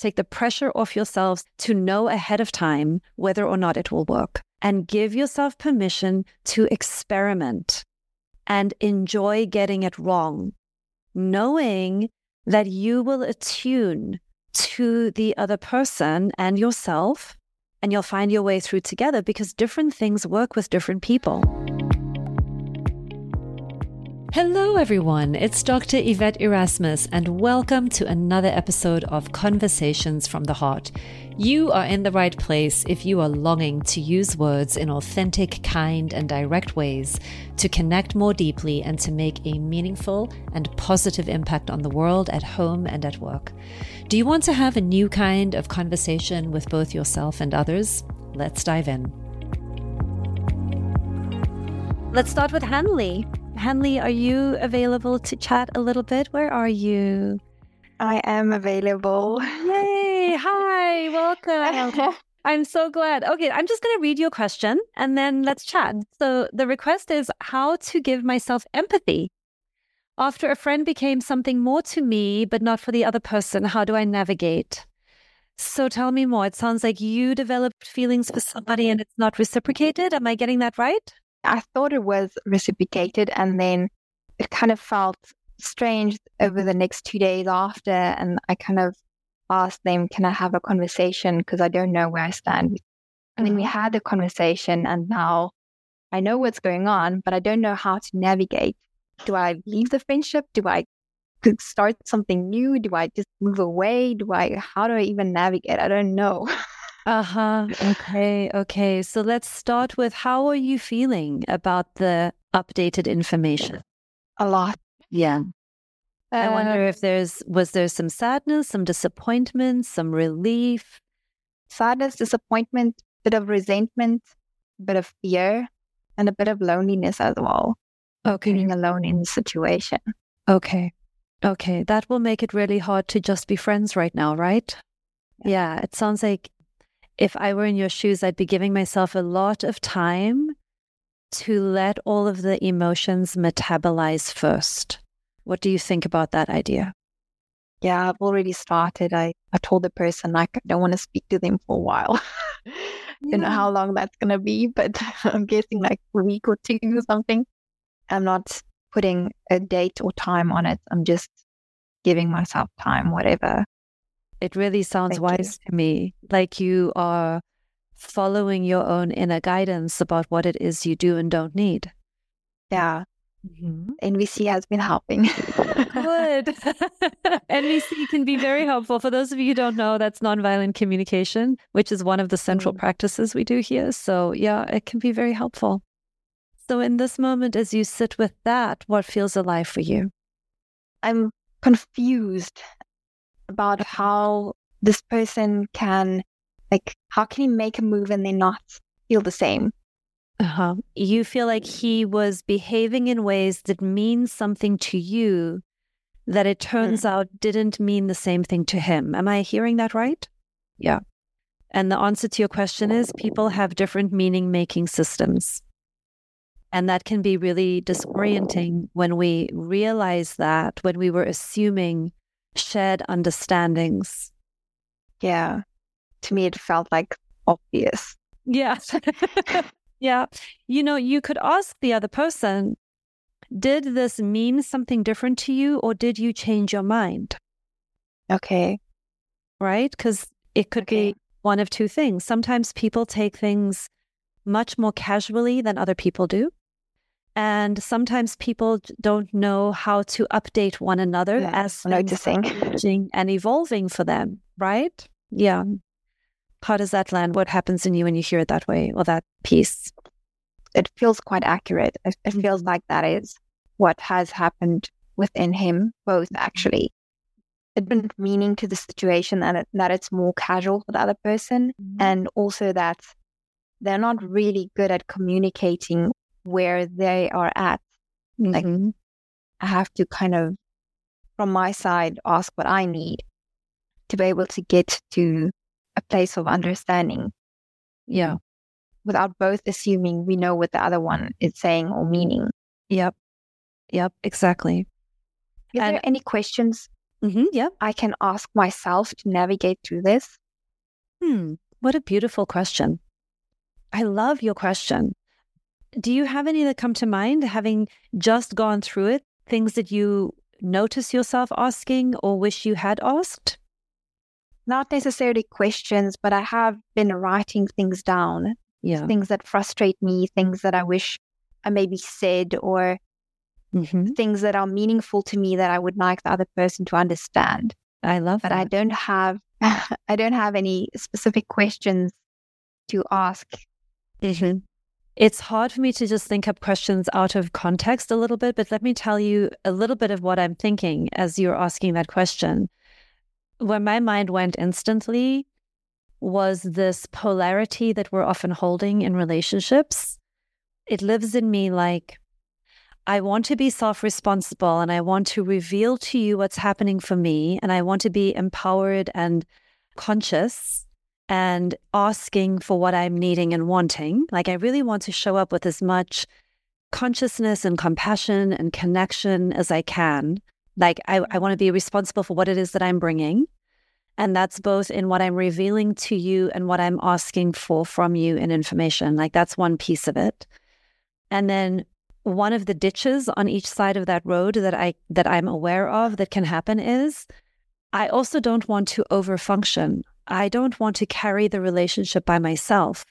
take the pressure off yourselves to know ahead of time whether or not it will work and give yourself permission to experiment and enjoy getting it wrong, knowing that you will attune to the other person and yourself, and you'll find your way through together because different things work with different people. Hello, everyone. It's Dr. Yvette Erasmus, and welcome to another episode of Conversations from the Heart. You are in the right place if you are longing to use words in authentic, kind, and direct ways to connect more deeply and to make a meaningful and positive impact on the world at home and at work. Do you want to have a new kind of conversation with both yourself and others? Let's dive in. Let's start with Hanley. Hanley, are you available to chat a little bit? Where are you? I am available. Yay! Hi, welcome. I'm so glad. Okay, I'm just going to read your question and then let's chat. So, the request is how to give myself empathy. After a friend became something more to me, but not for the other person, how do I navigate? So, tell me more. It sounds like you developed feelings for somebody and it's not reciprocated. Am I getting that right? I thought it was reciprocated, and then it kind of felt strange over the next two days after. And I kind of asked them, Can I have a conversation? Because I don't know where I stand. And then we mm-hmm. had the conversation, and now I know what's going on, but I don't know how to navigate. Do I leave the friendship? Do I start something new? Do I just move away? Do I, how do I even navigate? I don't know. Uh huh. Okay. Okay. So let's start with how are you feeling about the updated information? A lot. Yeah. Uh, I wonder if there's was there some sadness, some disappointment, some relief, sadness, disappointment, bit of resentment, bit of fear, and a bit of loneliness as well. Okay. Being alone in the situation. Okay. Okay. That will make it really hard to just be friends right now, right? Yeah. yeah. It sounds like if I were in your shoes, I'd be giving myself a lot of time to let all of the emotions metabolize first. What do you think about that idea? Yeah, I've already started. I, I told the person like I don't want to speak to them for a while. yeah. don't know how long that's gonna be, but I'm guessing like a week or two or something. I'm not putting a date or time on it. I'm just giving myself time, whatever it really sounds Thank wise you. to me. Like you are following your own inner guidance about what it is you do and don't need. Yeah. Mm-hmm. NVC has been helping. Good. NVC can be very helpful. For those of you who don't know, that's nonviolent communication, which is one of the central mm. practices we do here. So, yeah, it can be very helpful. So, in this moment, as you sit with that, what feels alive for you? I'm confused about how this person can like how can he make a move and then not feel the same? Uh-huh. you feel like he was behaving in ways that mean something to you that it turns mm. out didn't mean the same thing to him. Am i hearing that right? Yeah. And the answer to your question is people have different meaning making systems. And that can be really disorienting when we realize that when we were assuming shared understandings. Yeah. To me, it felt like obvious. Yeah. yeah. You know, you could ask the other person, did this mean something different to you or did you change your mind? Okay. Right? Because it could okay. be one of two things. Sometimes people take things much more casually than other people do. And sometimes people don't know how to update one another yeah, as noticing changing and evolving for them, right? Yeah. How does that land? What happens in you when you hear it that way or that piece? It feels quite accurate. It, it mm-hmm. feels like that is what has happened within him, both actually. It been meaning to the situation that it, that it's more casual for the other person, mm-hmm. and also that they're not really good at communicating where they are at. Mm-hmm. Like I have to kind of, from my side, ask what I need to be able to get to a place of understanding. Yeah. Without both assuming we know what the other one is saying or meaning. Yep. Yep. Exactly. Is and, there any questions Mm-hmm, yeah. I can ask myself to navigate through this? Hmm. What a beautiful question. I love your question. Do you have any that come to mind, having just gone through it? Things that you notice yourself asking or wish you had asked? Not necessarily questions, but I have been writing things down. Yeah. Things that frustrate me, things that I wish I maybe said, or Mm-hmm. things that are meaningful to me that I would like the other person to understand. I love But that. I don't have I don't have any specific questions to ask. Mm-hmm. It's hard for me to just think up questions out of context a little bit, but let me tell you a little bit of what I'm thinking as you're asking that question. Where my mind went instantly was this polarity that we're often holding in relationships. It lives in me like, I want to be self responsible and I want to reveal to you what's happening for me. And I want to be empowered and conscious and asking for what I'm needing and wanting. Like, I really want to show up with as much consciousness and compassion and connection as I can. Like, I, I want to be responsible for what it is that I'm bringing. And that's both in what I'm revealing to you and what I'm asking for from you in information. Like, that's one piece of it. And then one of the ditches on each side of that road that I that I'm aware of that can happen is I also don't want to overfunction. I don't want to carry the relationship by myself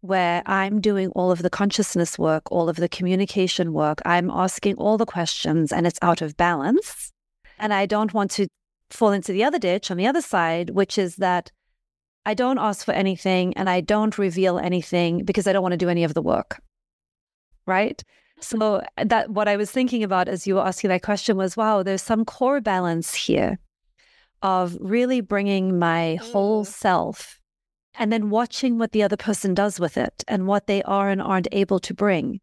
where I'm doing all of the consciousness work, all of the communication work. I'm asking all the questions and it's out of balance. And I don't want to fall into the other ditch on the other side, which is that I don't ask for anything and I don't reveal anything because I don't want to do any of the work. Right. So that what I was thinking about as you were asking that question was, wow, there's some core balance here of really bringing my whole mm. self and then watching what the other person does with it and what they are and aren't able to bring.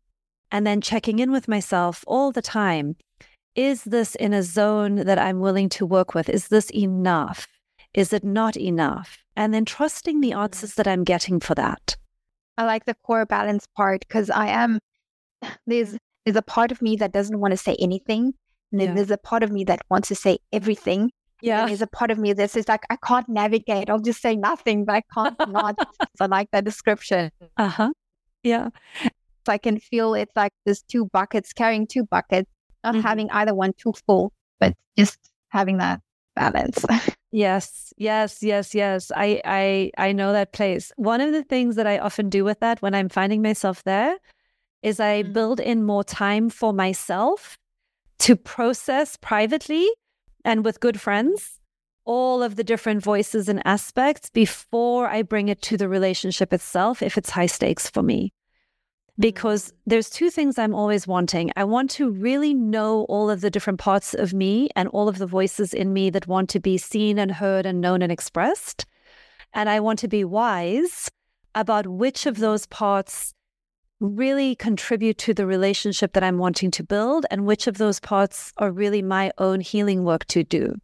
And then checking in with myself all the time. Is this in a zone that I'm willing to work with? Is this enough? Is it not enough? And then trusting the mm. answers that I'm getting for that. I like the core balance part because I am there's there's a part of me that doesn't want to say anything. And Yeah. there's a part of me that wants to say everything. And Yeah. there's a part of me that says like I can't navigate. I'll just say nothing, but I can't not. So I like that description. Uh huh. Yeah. So I can feel it's like there's two buckets, carrying two buckets, not Mhm. having either one too full, but just having that balance. Yes, yes, yes, yes. I I I know that place. One of the things that I often do with that when I'm finding myself there is I Mm. build in more time for myself to process privately and with good friends all of the different voices and aspects before I bring it to the relationship itself if it's high stakes for me. Because mm. there's two things I'm always wanting. I want to really know all of the different parts of me and all of the voices in me that want to be seen and heard and known and expressed. And I want to be wise about which of those parts really contribute to the relationship that I'm wanting to build and which of those parts are really my own healing work to do.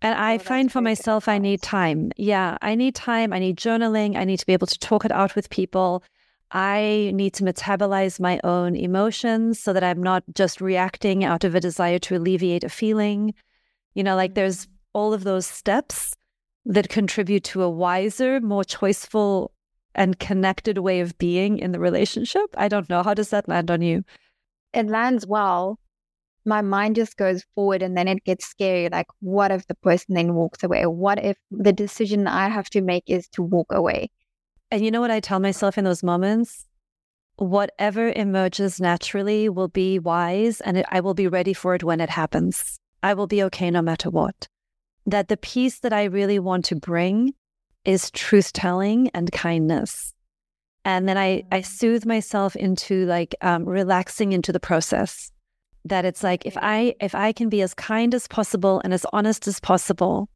And I Oh, find for myself, I need time. Yeah, I need time. I need journaling. I need to be able to talk it out with people. I need to metabolize my own emotions so that I'm not just reacting out of a desire to alleviate a feeling. You know, like there's all of those steps that contribute to a wiser, more choiceful, and connected way of being in the relationship. I don't know. How does that land on you? it lands well. My mind just goes forward and then it gets scary. Like, what if the person then walks away? What if the decision I have to make is to walk away? And you know what I tell myself in those moments? Whatever emerges naturally will be wise and it, I will be ready for it when it happens. I will be okay no matter what. That the piece that I really want to bring is truth telling and kindness. And then I, I soothe myself into like um, relaxing into the process. That it's like if I if I can be as kind as possible and as honest as possible,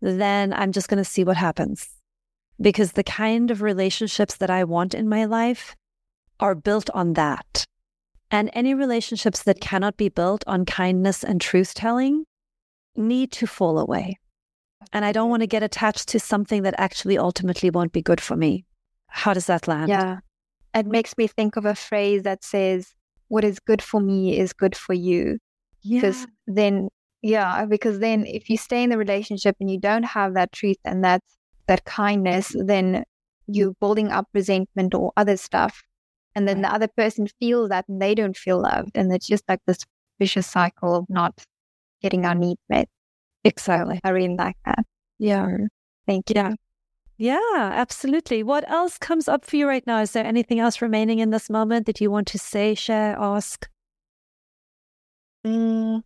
then I'm just going to see what happens because the kind of relationships that I want in my life are built on that. And any relationships that cannot be built on kindness and truth telling need to fall away. And I don't want to get attached to something that actually ultimately won't be good for me. How does that land? Yeah. It makes me think of a phrase that says, What is good for me is good for you. Yeah. Because then Yeah, because then if you stay in the relationship and you don't have that truth and that that kindness, then you're building up resentment or other stuff. And then the other person feels that and they don't feel loved. And it's just like this vicious cycle of not getting our needs met. Exactly. I really like that. Yeah. Thank you. Yeah. Yeah, absolutely. What else comes up for you right now? Is there anything else remaining in this moment that you want to say, share, ask? Mm,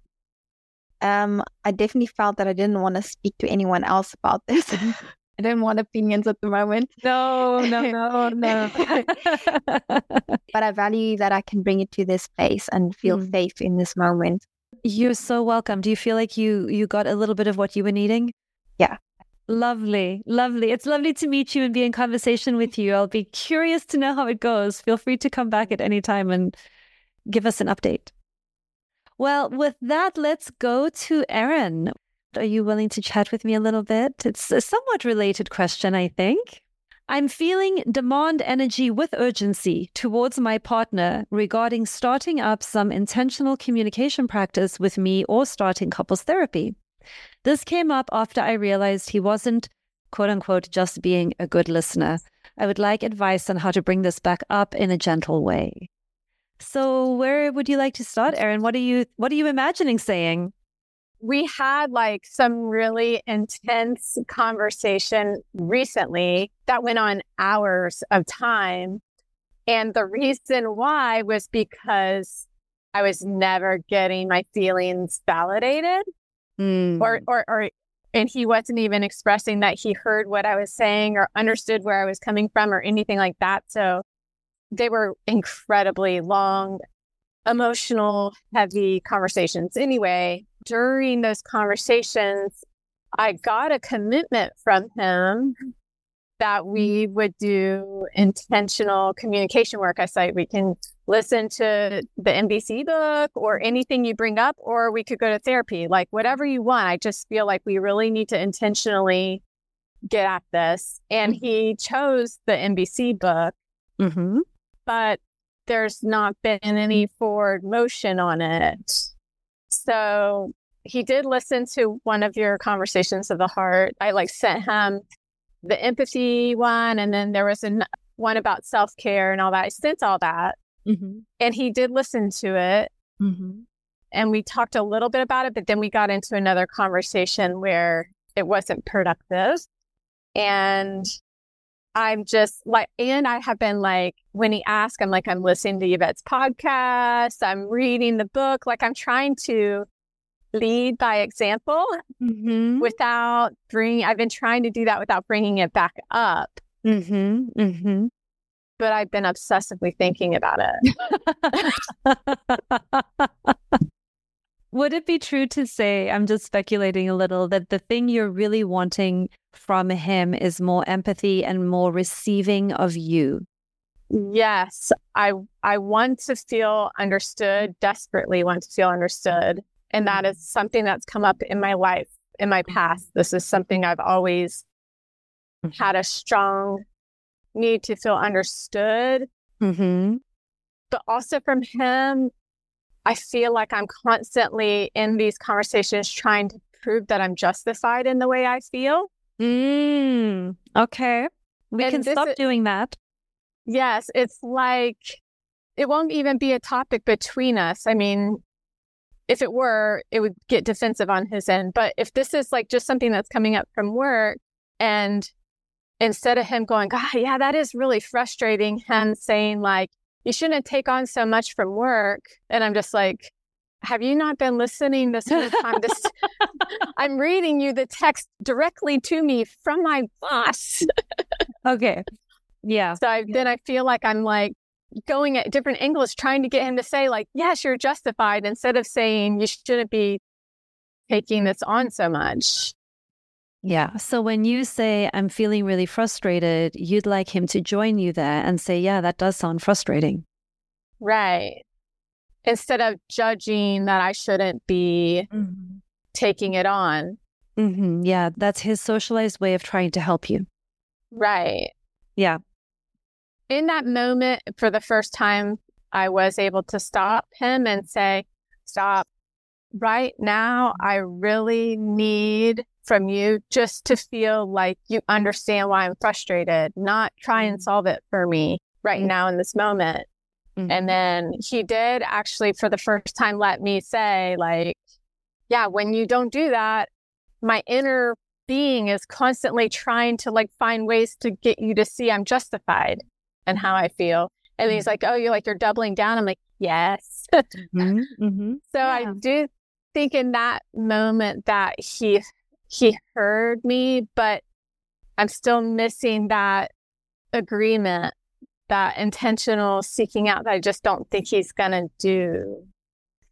um, I definitely felt that I didn't want to speak to anyone else about this. I don't want opinions at the moment. No, no, no, no. but I value that I can bring it to this place and feel mm. safe in this moment. You're so welcome. Do you feel like you you got a little bit of what you were needing? Yeah. Lovely, lovely. It's lovely to meet you and be in conversation with you. I'll be curious to know how it goes. Feel free to come back at any time and give us an update. Well, with that, let's go to Erin. Are you willing to chat with me a little bit? It's a somewhat related question, I think. I'm feeling demand energy with urgency towards my partner regarding starting up some intentional communication practice with me or starting couples therapy. This came up after I realized he wasn't, quote unquote, just being a good listener. I would like advice on how to bring this back up in a gentle way. So, where would you like to start, Erin? What are you What are you imagining saying? We had like some really intense conversation recently that went on hours of time. And the reason why was because I was never getting my feelings validated mm. or, or, or, and he wasn't even expressing that he heard what I was saying or understood where I was coming from or anything like that. So they were incredibly long, emotional, heavy conversations. Anyway, during those conversations, I got a commitment from him that we would do intentional communication work. I said, we can listen to the NVC book or anything you bring up, or we could go to therapy, like whatever you want. I just feel like we really need to intentionally get at this. And mm-hmm. he chose the NVC book, mm-hmm. but there's not been any forward motion on it. So he did listen to one of your conversations of the heart. I like sent him the empathy one, and then there was a one about self care and all that. I sent all that, mm-hmm. and he did listen to it, mm-hmm. and we talked a little bit about it. But then we got into another conversation where it wasn't productive, and I'm just like, and I have been like, when he asked, I'm like, I'm listening to Yvette's podcast, I'm reading the book, like I'm trying to lead by example mm-hmm. without bringing, I've been trying to do that without bringing it back up. Mm-hmm. Mm-hmm. But I've been obsessively thinking about it. Would it be true to say, I'm just speculating a little, that the thing you're really wanting from him is more empathy and more receiving of you? Yes, I I want to feel understood, desperately want to feel understood. And that is something that's come up in my life, in my past. This is something I've always mm-hmm. had a strong need to feel understood. Mm-hmm. But also from him, I feel like I'm constantly in these conversations trying to prove that I'm justified in the way I feel. Mm, okay. We and can stop is, doing that. Yes. It's like it won't even be a topic between us. I mean, if it were, it would get defensive on his end. But if this is like just something that's coming up from work and instead of him going, God, yeah, that is really frustrating, him saying like, you shouldn't take on so much from work. And I'm just like, have you not been listening this whole time? This, I'm reading you the text directly to me from my boss. okay. Yeah. So I, then I feel like I'm like, going at different angles, trying to get him to say, like, yes, you're justified, instead of saying you shouldn't be taking this on so much. Yeah. So when you say, I'm feeling really frustrated, you'd like him to join you there and say, yeah, that does sound frustrating. Right. Instead of judging that I shouldn't be mm-hmm. taking it on. Mm-hmm. Yeah. That's his socialized way of trying to help you. Right. Yeah in that moment, for the first time, I was able to stop him and say, Stop. right now, I really need from you just to feel like you understand why I'm frustrated, not try and mm-hmm. solve it for me right mm-hmm. now in this moment. Mm-hmm. And then he did actually, for the first time, let me say, like, yeah, when you don't do that, my inner being is constantly trying to like find ways to get you to see I'm justified and how I feel. And he's mm-hmm. like, oh, you're like, you're doubling down. I'm like, yes. Mm-hmm. So yeah. I do think in that moment that he he heard me, but I'm still missing that agreement, that intentional seeking out that I just don't think he's going to do,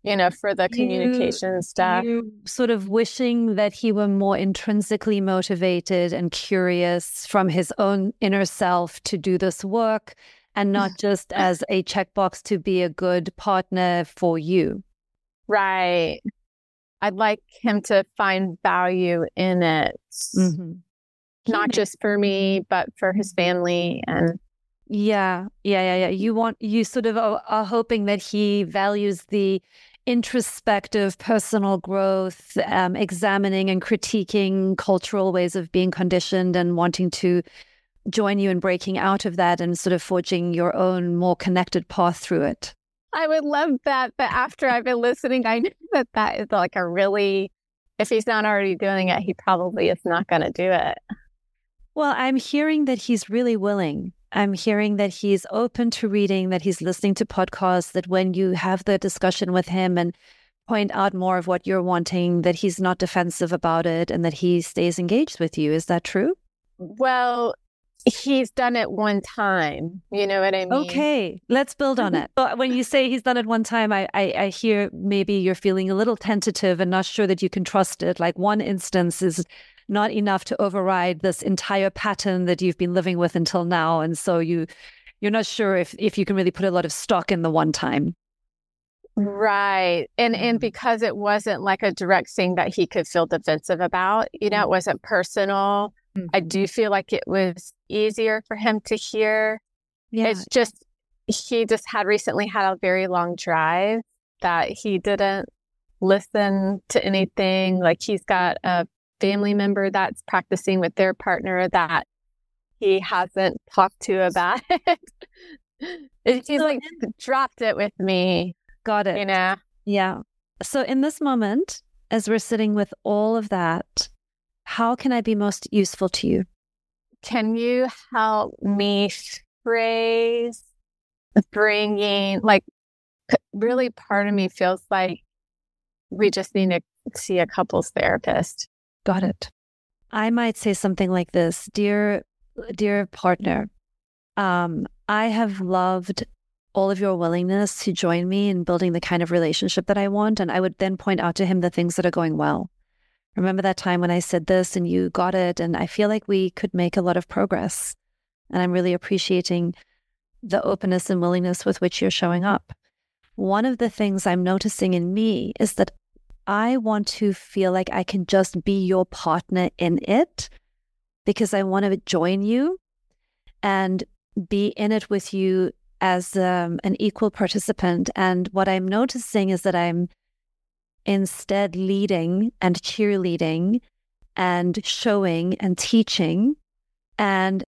you know, for the communication you, stuff. You sort of wishing that he were more intrinsically motivated and curious from his own inner self to do this work and not just as a checkbox to be a good partner for you. Right. I'd like him to find value in it, mm-hmm. not just for me, but for his family and. Yeah, yeah, yeah, yeah. You want you sort of are, are hoping that he values the introspective personal growth, um, examining and critiquing cultural ways of being conditioned, and wanting to join you in breaking out of that and sort of forging your own more connected path through it. I would love that. But after I've been listening, I know that that is like a really, if he's not already doing it, he probably is not going to do it. Well, I'm hearing that he's really willing. I'm hearing that he's open to reading, that he's listening to podcasts, that when you have the discussion with him and point out more of what you're wanting, that he's not defensive about it and that he stays engaged with you. Is that true? Well, he's done it one time. You know what I mean? Okay, let's build on it. But when you say he's done it one time, I, I, I hear maybe you're feeling a little tentative and not sure that you can trust it. Like one instance is not enough to override this entire pattern that you've been living with until now, and so you you're not sure if if you can really put a lot of stock in the one time. Right. And and mm-hmm. because it wasn't like a direct thing that he could feel defensive about, you know, it wasn't personal Mm-hmm. I do feel like it was easier for him to hear. Yeah. It's just, he just had recently had a very long drive that he didn't listen to anything. Like he's got a family member that's practicing with their partner that he hasn't talked to about it. He's so like dropped it with me. Got it. You know? Yeah. So in this moment, as we're sitting with all of that, how can I be most useful to you? Can you help me phrase bringing, like, really part of me feels like we just need to see a couples therapist. Got it. I might say something like this Dear, dear partner, um, I have loved all of your willingness to join me in building the kind of relationship that I want. And I would then point out to him the things that are going well remember that time when I said this and you got it. And I feel like we could make a lot of progress. And I'm really appreciating the openness and willingness with which you're showing up. One of the things I'm noticing in me is that I want to feel like I can just be your partner in it because I want to join you and be in it with you as um, an equal participant. And what I'm noticing is that I'm instead leading and cheerleading and showing and teaching. And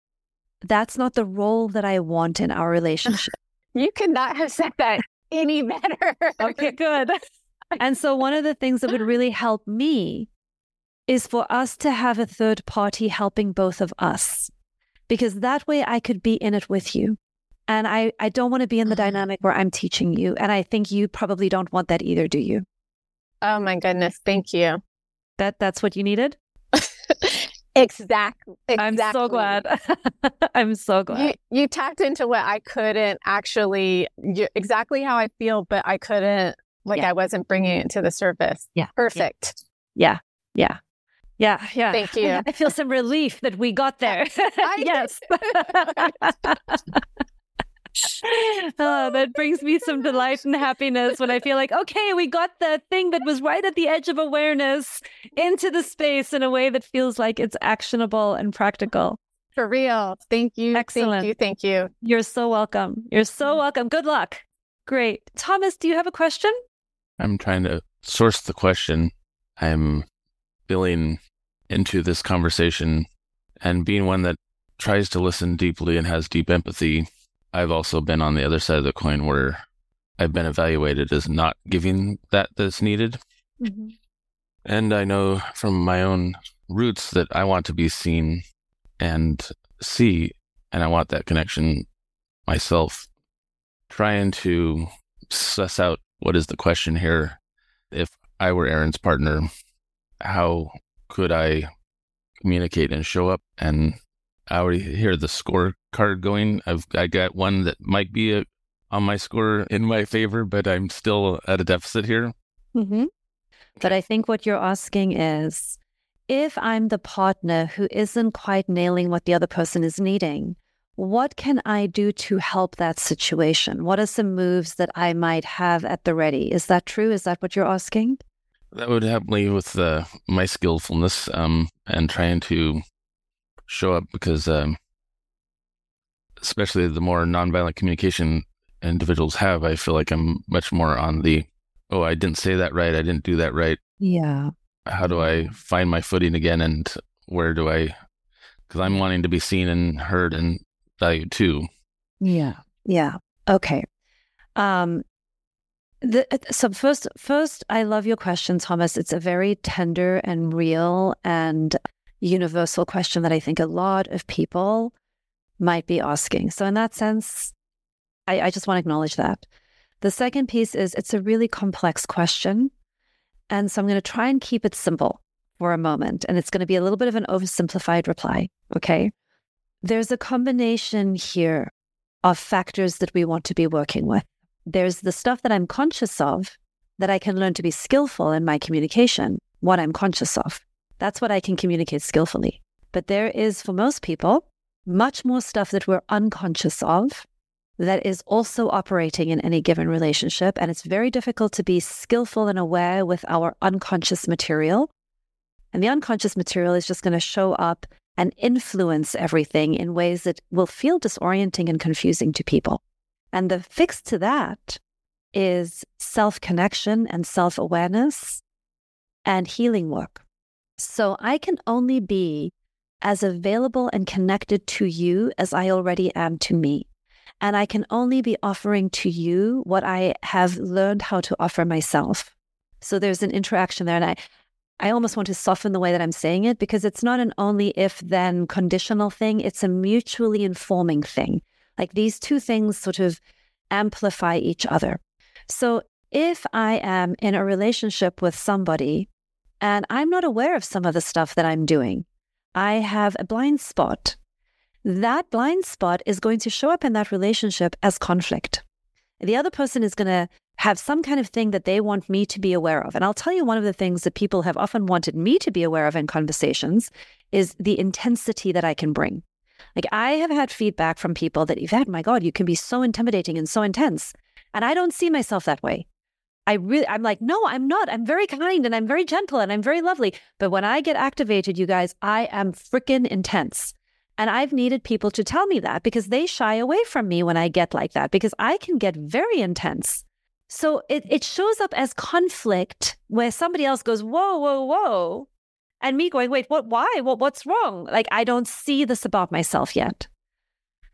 that's not the role that I want in our relationship. You could not have said that any better. okay, good. And so, one of the things that would really help me is for us to have a third party helping both of us, because that way I could be in it with you. And I, I don't want to be in the mm-hmm. dynamic where I'm teaching you. And I think you probably don't want that either, do you? Oh my goodness. Thank you. That that's what you needed? exactly, exactly. I'm so glad. I'm so glad. You, you, tapped into what I couldn't actually, you, exactly how I feel, but I couldn't, like, yeah. I wasn't bringing it to the surface. Yeah. Perfect. Yeah. Yeah. Yeah. Yeah. Thank you. I feel some relief that we got there. yes oh, that brings me some delight and happiness when I feel like, okay, we got the thing that was right at the edge of awareness into the space in a way that feels like it's actionable and practical. For real. Thank you. Excellent. Thank you. Thank you. You're so welcome. You're so mm-hmm. welcome. Good luck. Great. Thomas, do you have a question? I'm trying to source the question, I'm feeling into this conversation and being one that tries to listen deeply and has deep empathy. I've also been on the other side of the coin where I've been evaluated as not giving that that's needed. Mm-hmm. And I know from my own roots that I want to be seen and see, and I want that connection myself. Trying to suss out what is the question here. If I were Erin's partner, how could I communicate and show up? And I already hear the scorecard going. I've I got one that might be a, on my score in my favor, but I'm still at a deficit here. Mm-hmm. But I think what you're asking is if I'm the partner who isn't quite nailing what the other person is needing, what can I do to help that situation? What are some moves that I might have at the ready? Is that true? Is that what you're asking? That would help me with uh, my skillfulness um, and trying to show up because, um, especially the more nonviolent communication individuals have, I feel like I'm much more on the, oh, I didn't say that right. I didn't do that right. Yeah how do I find my footing again and where do I because I'm wanting to be seen and heard and valued too. Yeah. Yeah. Okay. Um the, so first first I love your question Thomas. It's a very tender and real and universal question that I think a lot of people might be asking. So in that sense, I, I just want to acknowledge that. The second piece is it's a really complex question and so I'm going to try and keep it simple for a moment. And it's going to be a little bit of an oversimplified reply. Okay. There's a combination here of factors that we want to be working with. There's the stuff that I'm conscious of that I can learn to be skillful in my communication, what I'm conscious of. That's what I can communicate skillfully. But there is, for most people, much more stuff that we're unconscious of that is also operating in any given relationship. And it's very difficult to be skillful and aware with our unconscious material. And the unconscious material is just going to show up and influence everything in ways that will feel disorienting and confusing to people. And the fix to that is self connection and self awareness and healing work. So I can only be as available and connected to you as I already am to me. And I can only be offering to you what I have learned how to offer myself. So there's an interaction there. And I, I almost want to soften the way that I'm saying it because it's not an only if then conditional thing, it's a mutually informing thing. Like these two things sort of amplify each other. So if I am in a relationship with somebody and I'm not aware of some of the stuff that I'm doing, I have a blind spot that blind spot is going to show up in that relationship as conflict. The other person is going to have some kind of thing that they want me to be aware of. And I'll tell you one of the things that people have often wanted me to be aware of in conversations is the intensity that I can bring. Like I have had feedback from people that, Yvette, my God, you can be so intimidating and so intense. And I don't see myself that way. I really, I'm like, no, I'm not. I'm very kind and I'm very gentle and I'm very lovely. But when I get activated, you guys, I am freaking intense. And I've needed people to tell me that because they shy away from me when I get like that because I can get very intense. So it, it shows up as conflict where somebody else goes, whoa, whoa, whoa. And me going, wait, what, why? What, what's wrong? Like, I don't see this about myself yet.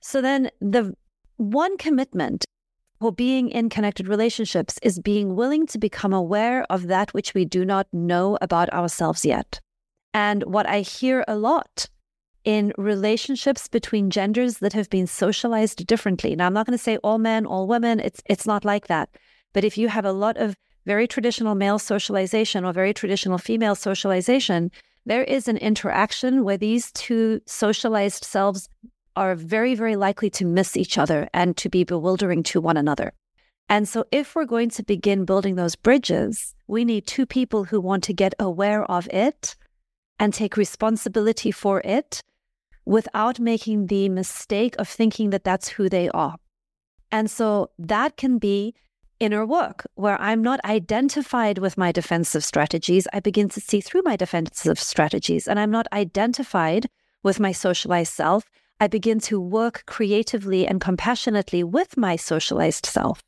So then the one commitment for being in connected relationships is being willing to become aware of that which we do not know about ourselves yet. And what I hear a lot in relationships between genders that have been socialized differently. Now, I'm not going to say all men, all women. It's it's not like that. But if you have a lot of very traditional male socialization or very traditional female socialization, there is an interaction where these two socialized selves are very, very likely to miss each other and to be bewildering to one another. And so, if we're going to begin building those bridges, we need two people who want to get aware of it and take responsibility for it without making the mistake of thinking that that's who they are. And so that can be inner work where I'm not identified with my defensive strategies. I begin to see through my defensive strategies and I'm not identified with my socialized self. I begin to work creatively and compassionately with my socialized self.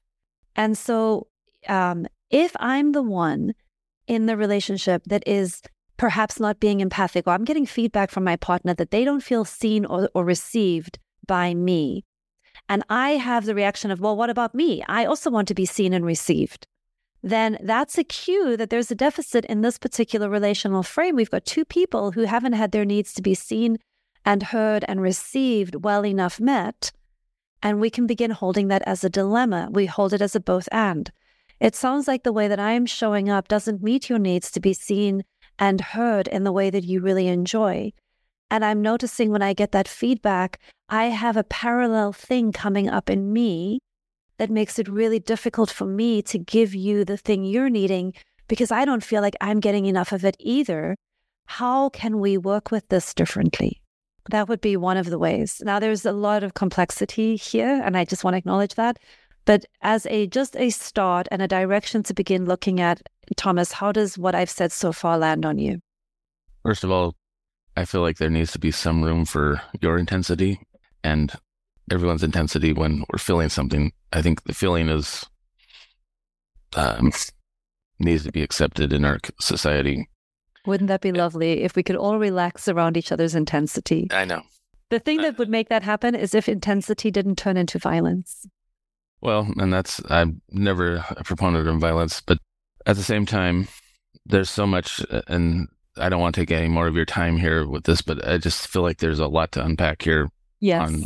And so, um, if I'm the one in the relationship that is perhaps not being empathic, or I'm getting feedback from my partner that they don't feel seen or, or received by me. And I have the reaction of, well, what about me? I also want to be seen and received. Then that's a cue that there's a deficit in this particular relational frame. We've got two people who haven't had their needs to be seen and heard and received well enough met. And we can begin holding that as a dilemma. We hold it as a both and. It sounds like the way that I am showing up doesn't meet your needs to be seen and heard in the way that you really enjoy. And I'm noticing when I get that feedback, I have a parallel thing coming up in me that makes it really difficult for me to give you the thing you're needing because I don't feel like I'm getting enough of it either. How can we work with this differently? That would be one of the ways. Now, there's a lot of complexity here, and I just want to acknowledge that. But as a just a start and a direction to begin looking at, Thomas, how does what I've said so far land on you? First of all, I feel like there needs to be some room for your intensity and everyone's intensity when we're feeling something. I think the feeling is um, needs to be accepted in our society. Wouldn't that be lovely if we could all relax around each other's intensity? I know. The thing that would make that happen is if intensity didn't turn into violence. Well, and that's, I'm never a proponent of violence, but at the same time, there's so much, uh, and I don't want to take any more of your time here with this, but I just feel like there's a lot to unpack here. Yes. On,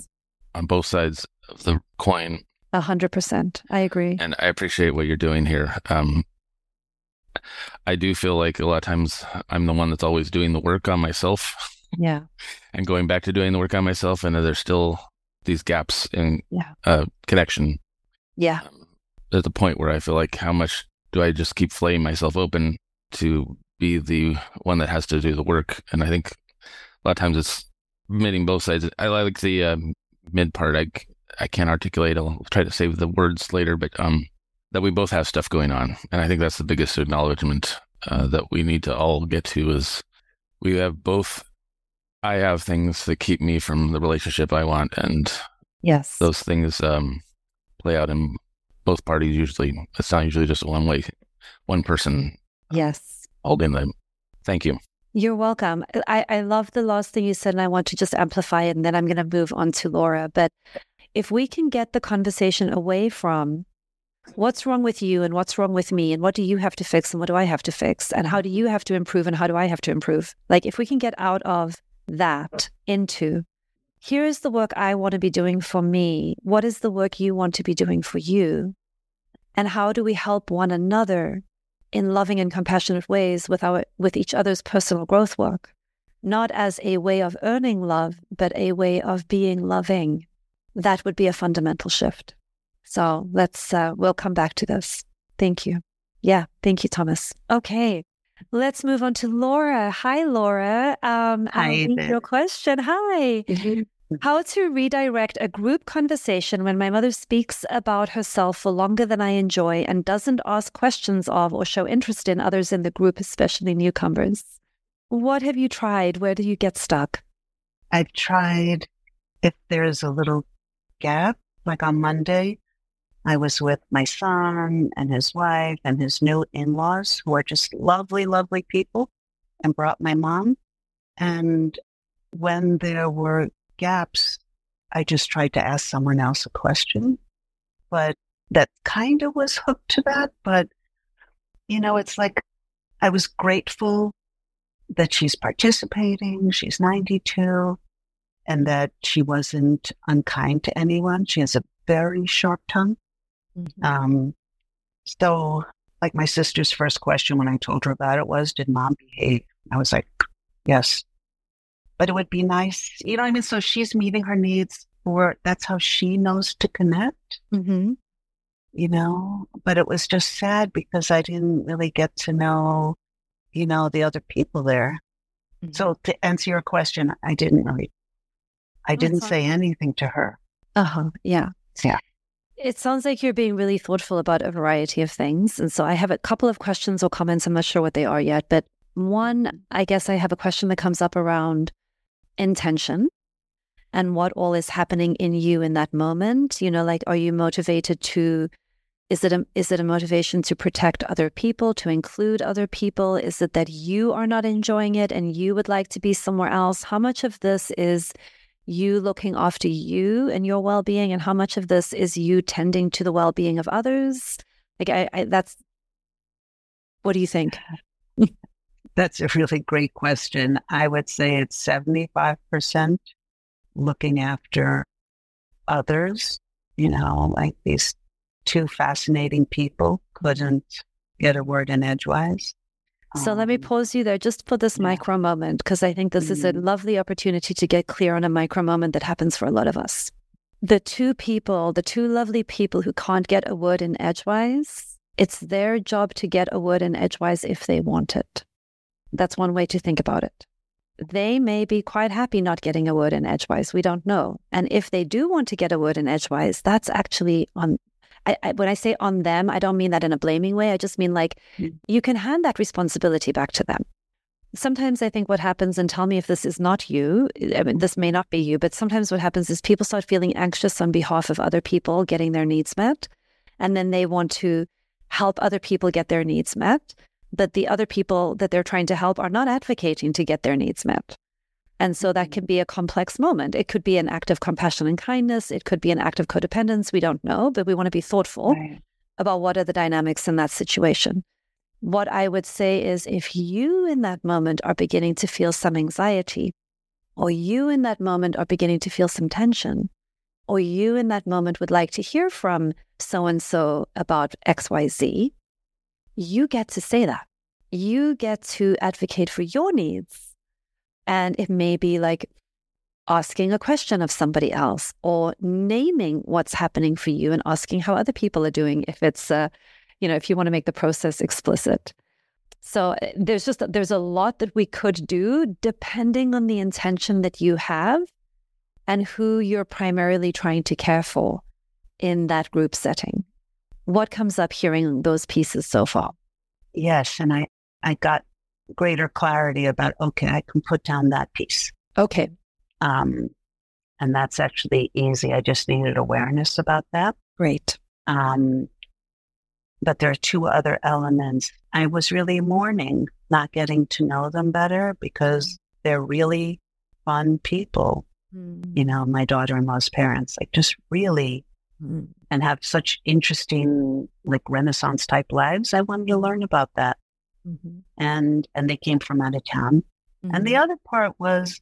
on both sides of the coin. A hundred percent. I agree. And I appreciate what you're doing here. Um, I do feel like a lot of times I'm the one that's always doing the work on myself. Yeah. and going back to doing the work on myself, and there's still these gaps in yeah. uh, connection. Yeah. Um, at the point where I feel like how much do I just keep flaying myself open to be the one that has to do the work? And I think a lot of times it's admitting both sides. I like the um, mid part. I I can't articulate. I'll try to save the words later, but um, that we both have stuff going on, and I think that's the biggest acknowledgement uh, that we need to all get to is we have both. I have things that keep me from the relationship I want, and yes, those things um, play out in both parties usually. It's not usually just one way, one person. Yes. Holding them. Thank you. You're welcome. I, I love the last thing you said, and I want to just amplify it, and then I'm going to move on to Laura. But if we can get the conversation away from what's wrong with you and what's wrong with me, and what do you have to fix, and what do I have to fix, and how do you have to improve, and how do I have to improve? Like, if we can get out of that into here is the work I want to be doing for me. What is the work you want to be doing for you? And how do we help one another in loving and compassionate ways with our with each other's personal growth work? Not as a way of earning love, but a way of being loving. That would be a fundamental shift. So let's uh, we'll come back to this. Thank you. Yeah, thank you, Thomas. Okay. Let's move on to Laura. Hi, Laura. Um, Hi. Your question. Hi. Mm-hmm. How to redirect a group conversation when my mother speaks about herself for longer than I enjoy and doesn't ask questions of or show interest in others in the group, especially newcomers. What have you tried? Where do you get stuck? I've tried if there's a little gap, like on Monday, I was with my son and his wife and his new in laws, who are just lovely, lovely people, and brought my mom. And when there were gaps, I just tried to ask someone else a question. But that kind of was hooked to that. But, you know, it's like I was grateful that she's participating. She's 92 and that she wasn't unkind to anyone. She has a very sharp tongue. Mm-hmm. Um, so, like my sister's first question when I told her about it was, "Did mom behave?" I was like, "Yes," but it would be nice, you know what I mean. So she's meeting her needs, or that's how she knows to connect. Mm-hmm. You know, but it was just sad because I didn't really get to know, you know, the other people there. Mm-hmm. So to answer your question, I didn't really, I didn't say anything to her. Uh huh. Yeah. Yeah. It sounds like you're being really thoughtful about a variety of things. And so I have a couple of questions or comments. I'm not sure what they are yet. But one, mm-hmm. I guess I have a question that comes up around intention and what all is happening in you in that moment. You know, like, are you motivated to Is it a, is it a motivation to protect other people, to include other people? Is it that you are not enjoying it and you would like to be somewhere else? How much of this is you looking after you and your well-being and how much of this is you tending to the well-being of others? Like I, I that's what do you think? That's a really great question. I would say it's 75% looking after others, you know, like these two fascinating people couldn't get a word in edgewise. So let me um, pause you there just for this yeah. micro moment, because I think this mm-hmm. is a mm-hmm. lovely opportunity to get clear on a micro moment that happens for a lot of us. The two people, the two lovely people who can't get a word in edgewise, it's their job to get a word in edgewise if they want it. That's one way to think about it. They may be quite happy not getting a word in edgewise. We don't know. And if they do want to get a word in edgewise, that's actually on I, I, when I say on them, I don't mean that in a blaming way. I just mean like mm. you can hand that responsibility back to them. Sometimes I think what happens, and tell me if this is not you, I mean, this may not be you, but sometimes what happens is people start feeling anxious on behalf of other people getting their needs met. And then they want to help other people get their needs met. But the other people that they're trying to help are not advocating to get their needs met. And so that mm-hmm. can be a complex moment. It could be an act of compassion and kindness. It could be an act of codependence. We don't know, but we want to be thoughtful right. about what are the dynamics in that situation. What I would say is if you in that moment are beginning to feel some anxiety, or you in that moment are beginning to feel some tension, or you in that moment would like to hear from so and so about XYZ, you get to say that. You get to advocate for your needs and it may be like asking a question of somebody else or naming what's happening for you and asking how other people are doing if it's, uh, you know, if you want to make the process explicit. So uh, there's just, there's a lot that we could do depending on the intention that you have and who you're primarily trying to care for in that group setting. What comes up hearing those pieces so far? Yes. And I, I got greater clarity about, okay, I can put down that piece. Okay. Um, and that's actually easy. I just needed awareness about that. Great. Um, but there are two other elements. I was really mourning not getting to know them better because they're really fun people. Mm. You know, my daughter in law's parents, like just really, mm. and have such interesting, like Renaissance type lives. I wanted to learn about that. Mm-hmm. And and they came from out of town. Mm-hmm. And the mm-hmm. other part was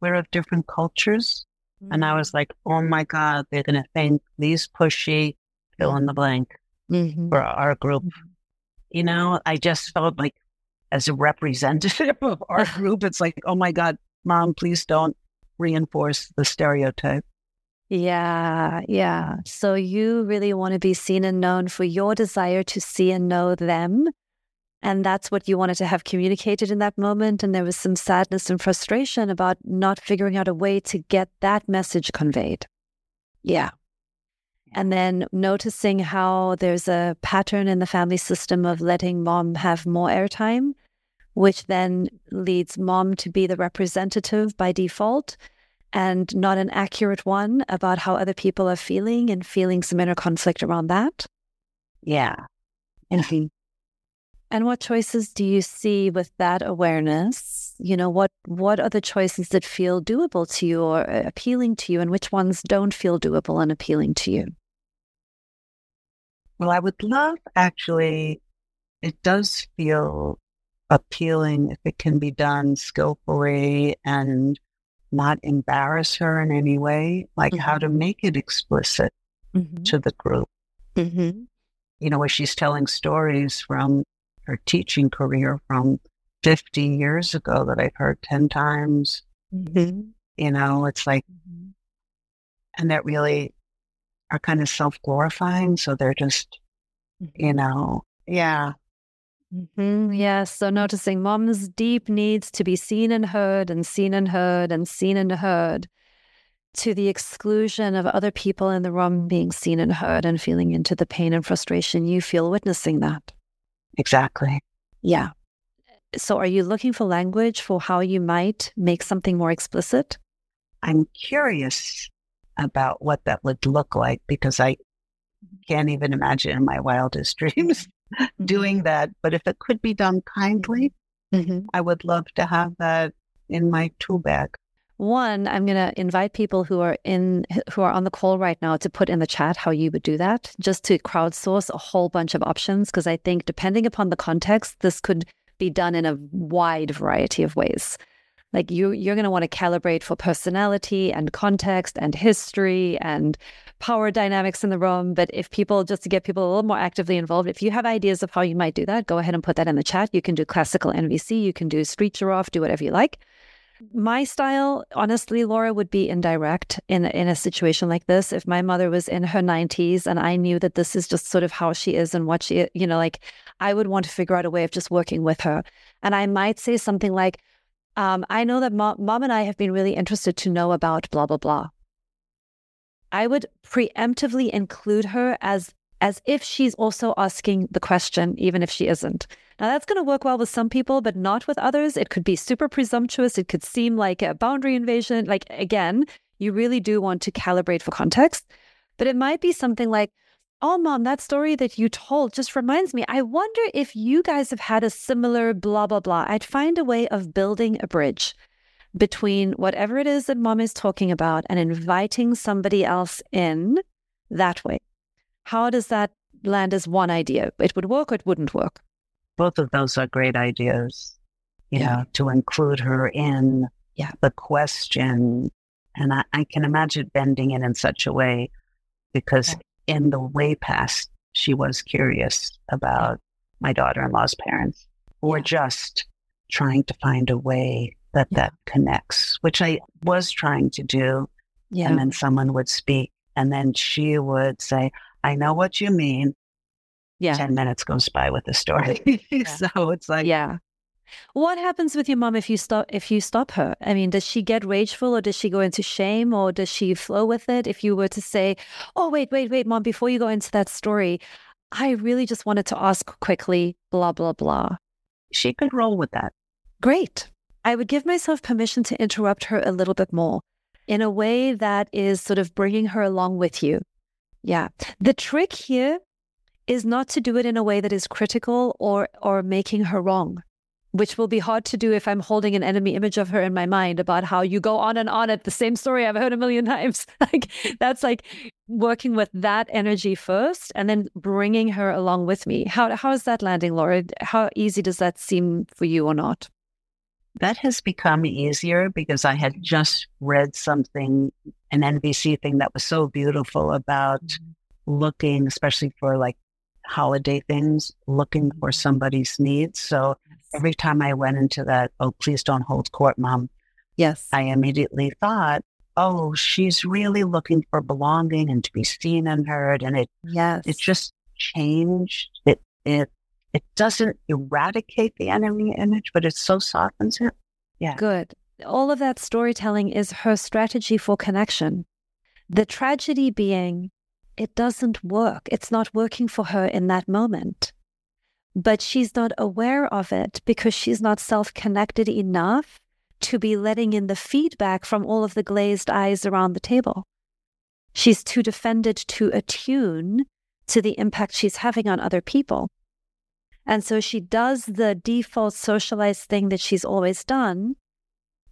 we're of different cultures. Mm-hmm. And I mm-hmm. was like, oh my God, they're gonna think these pushy fill in the blank mm-hmm. for our group. You know, I just felt like as a representative of our group, it's like, oh my God, mom, please don't reinforce the stereotype. Yeah, yeah. So you really want to be seen and known for your desire to see and know them and that's what you wanted to have communicated in that moment. And there was some sadness and frustration about not figuring out a way to get that message conveyed. Yeah. And then noticing how there's a pattern in the family system of letting mom have more airtime, which then leads mom to be the representative by default and not an accurate one about how other people are feeling and feeling some inner conflict around that. Yeah. And and what choices do you see with that awareness? You know, what what are the choices that feel doable to you or uh, appealing to you, and which ones don't feel doable and appealing to you? Well, I would love actually, it does feel appealing if it can be done skillfully and not embarrass her in any way, like mm-hmm. how to make it explicit mm-hmm. to the group. Mm-hmm. You know, where she's telling stories from her teaching career from 50 years ago that I've heard 10 times. Mm-hmm. You know, it's like, mm-hmm. and that really are kind of self glorifying. So they're just, mm-hmm. you know, yeah. Mm-hmm. Yes. So noticing mom's deep needs to be seen and heard and seen and heard and seen and heard to the exclusion of other people in the room being seen and heard and feeling into the pain and frustration you feel witnessing that. Exactly. Yeah. So, are you looking for language for how you might make something more explicit? I'm curious about what that would look like because I can't even imagine in my wildest dreams doing that. But if it could be done kindly, Mm-hmm. I would love to have that in my tool bag. One, I'm going to invite people who are in who are on the call right now to put in the chat how you would do that, just to crowdsource a whole bunch of options because I think depending upon the context, this could be done in a wide variety of ways. Like you you're going to want to calibrate for personality and context and history and power dynamics in the room, but if people just to get people a little more actively involved, if you have ideas of how you might do that, go ahead and put that in the chat. You can do classical NVC, you can do street giraffe, do whatever you like. My style, honestly, Laura, would be indirect in in a situation like this. If my mother was in her 90s and I knew that this is just sort of how she is and what she, you know, like I would want to figure out a way of just working with her. And I might say something like, um, I know that mom, mom and I have been really interested to know about blah, blah, blah. I would preemptively include her as as if she's also asking the question, even if she isn't. Now, that's going to work well with some people, but not with others. It could be super presumptuous. It could seem like a boundary invasion. Like, again, you really do want to calibrate for context, but it might be something like, Oh, mom, that story that you told just reminds me. I wonder if you guys have had a similar blah, blah, blah. I'd find a way of building a bridge between whatever it is that mom is talking about and inviting somebody else in that way. How does that land as one idea? It would work or it wouldn't work. Both of those are great ideas, you Yeah. know, to include her in Yeah. the question. And I, I can imagine bending it in such a way because in the way past, she was curious about my daughter in law's parents or Yeah. just trying to find a way that Yeah. that connects, which I was trying to do. Yeah. And then someone would speak, and then she would say, I know what you mean. yeah. 10 minutes goes by with the story. so it's like, yeah. What happens with your mom if you stop if you stop her? I mean, does she get rageful or does she go into shame or does she flow with it? If you were to say, "Oh, wait, wait, wait, mom, before you go into that story, I really just wanted to ask quickly, blah blah blah." she could roll with that. Great. I would give myself permission to interrupt her a little bit more in a way that is sort of bringing her along with you. Yeah. The trick here is not to do it in a way that is critical or or making her wrong, which will be hard to do if I'm holding an enemy image of her in my mind about how you go on and on at the same story I've heard a million times. like that's like working with that energy first and then bringing her along with me. How how is that landing, Laura? How easy does that seem for you or not? That has become easier because I had just read something, an NVC thing that was so beautiful about mm-hmm. looking, especially for like holiday things, looking for mm-hmm. somebody's needs. So every time I went into that, oh, please don't hold court, mom, Yes. I immediately thought, oh, she's really looking for belonging and to be seen and heard. And it, yes. it just changed. It, it, it doesn't eradicate the enemy image, but it so softens it. Yeah. Good. All of that storytelling is her strategy for connection. The tragedy being, it doesn't work. It's not working for her in that moment. But she's not aware of it because she's not self connected enough to be letting in the feedback from all of the glazed eyes around the table. She's too defended to attune to the impact she's having on other people. And so she does the default socialized thing that she's always done,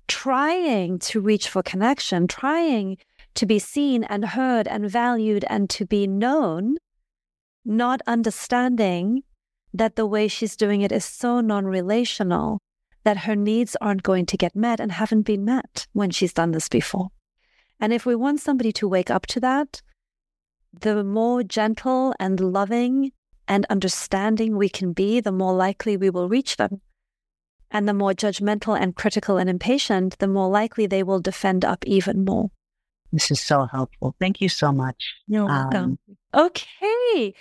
trying to reach for connection, trying to be seen and heard and valued and to be known, not understanding that the way she's doing it is so non relational that her needs aren't going to get met and haven't been met when she's done this before. And if we want somebody to wake up to that, the more gentle and loving and understanding we can be, the more likely we will reach them. And the more judgmental and critical and impatient, the more likely they will defend up even more. This is so helpful. Thank you so much. You're welcome. Okay.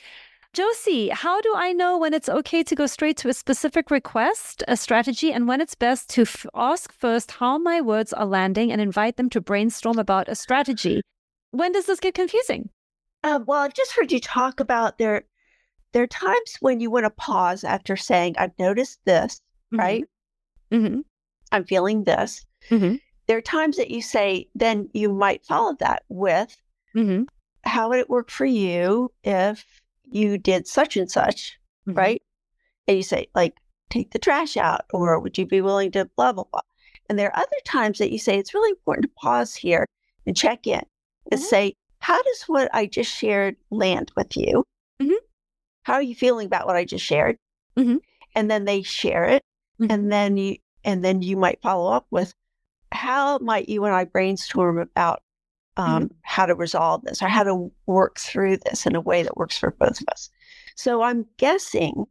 Josie, how do I know when it's okay to go straight to a specific request, a strategy, and when it's best to f- ask first how my words are landing and invite them to brainstorm about a strategy? When does this get confusing? Uh, well, I've just heard you talk about there. There are times when you want to pause after saying, "I've noticed this," right? Mm-hmm. I'm feeling this. Mhm. There are times that you say, then you might follow that with, Mm-hmm. how would it work for you if you did such and such, Mhm. right? And you say, like, take the trash out, or would you be willing to blah, blah, blah. And there are other times that you say, it's really important to pause here and check in and Mhm. say, how does what I just shared land with you? How are you feeling about what I just shared? Mhm. And then they share it. Mhm. And then you, and then you might follow up with, how might you and I brainstorm about um, how to resolve this or how to work through this in a way that works for both of us. So I'm guessing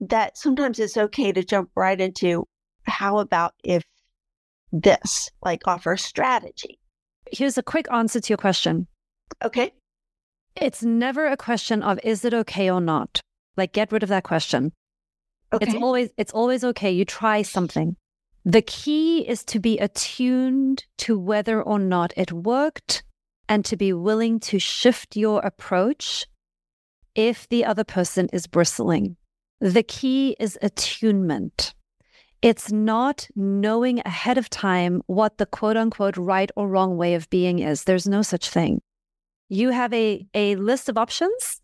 that sometimes it's okay to jump right into how about if this, like offer a strategy. Here's a quick answer to your question. Okay. It's never a question of is it okay or not. Like get rid of that question. Okay. It's always it's always okay. You try something. The key is to be attuned to whether or not it worked and to be willing to shift your approach if the other person is bristling. The key is attunement. It's not knowing ahead of time what the quote unquote right or wrong way of being is. There's no such thing. You have a, a list of options.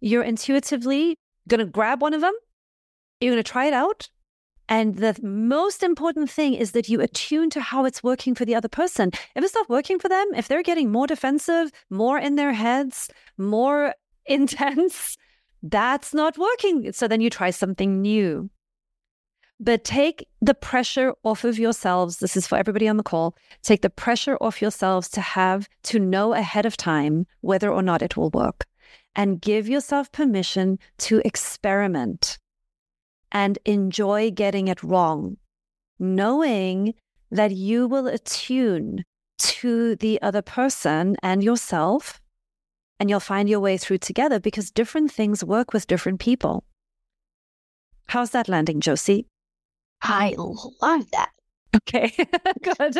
You're intuitively going to grab one of them. You're going to try it out. And the most important thing is that you attune to how it's working for the other person. If it's not working for them, if they're getting more defensive, more in their heads, more intense, that's not working. So then you try something new. But take the pressure off of yourselves. This is for everybody on the call. Take the pressure off yourselves to have to know ahead of time whether or not it will work and give yourself permission to experiment and enjoy getting it wrong, knowing that you will attune to the other person and yourself, and you'll find your way through together because different things work with different people. How's that landing, Josie? I love that. Okay, good.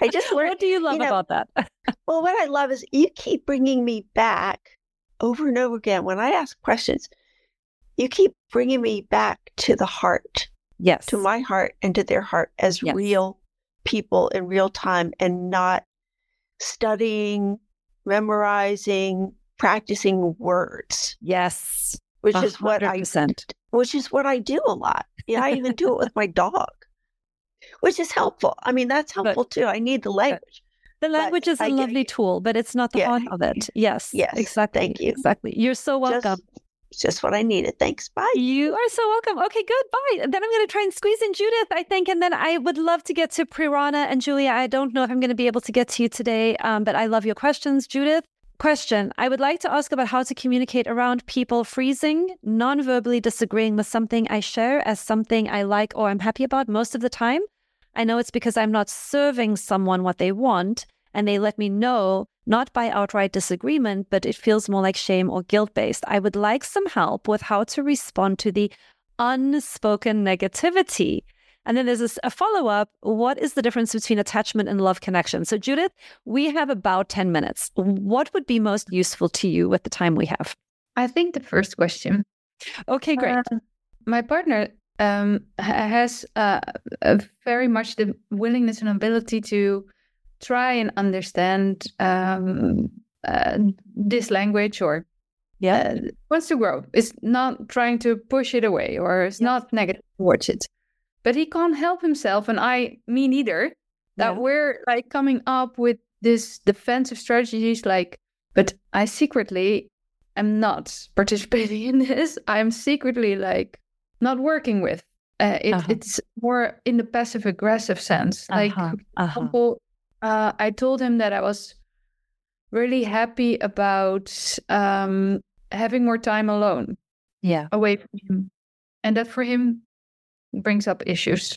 I just learned, what do you love know, about that? well, what I love is you keep bringing me back over and over again. When I ask questions, you keep bringing me back to the heart, yes, to my heart and to their heart as Yes. real people in real time and not studying, memorizing, practicing words, yes, which is what I 100%. Which is what I do a lot. Yeah, I even do it with my dog, which is helpful. I mean, that's helpful too. I need the language. The language is a I lovely tool, but it's not the Yeah. heart of it. Yes. Yes, Exactly. thank you. Exactly. You're so welcome. Just, it's just what I needed. Thanks. Bye. You are so welcome. Okay, good. Bye. Then I'm going to try and squeeze in Judith, I think. And then I would love to get to Prirana and Julia. I don't know if I'm going to be able to get to you today, um, but I love your questions. Judith, question. I would like to ask about how to communicate around people freezing, non verbally disagreeing with something I share as something I like or I'm happy about most of the time. I know it's because I'm not serving someone what they want, and they let me know not by outright disagreement, but it feels more like shame or guilt based. I would like some help with how to respond to the unspoken negativity. And then there's a follow up. What is the difference between attachment and love connection? So, Judith, we have about 10 minutes. What would be most useful to you with the time we have? I think the first question. Okay, great. Uh, my partner um, has uh, a very much the willingness and ability to try and understand um, uh, this language or yeah. uh, wants to grow. Is not trying to push it away or is Yes. not negative towards it. But he can't help himself, and I, me neither, that Yeah. we're like coming up with this defensive strategies like, but I secretly am not participating in this. I'm secretly like not working with. Uh, it, Uh-huh. It's more in the passive aggressive sense. Like, Uh-huh, uh-huh. example, uh, I told him that I was really happy about um, having more time alone Yeah. away from him, and that for him brings up issues.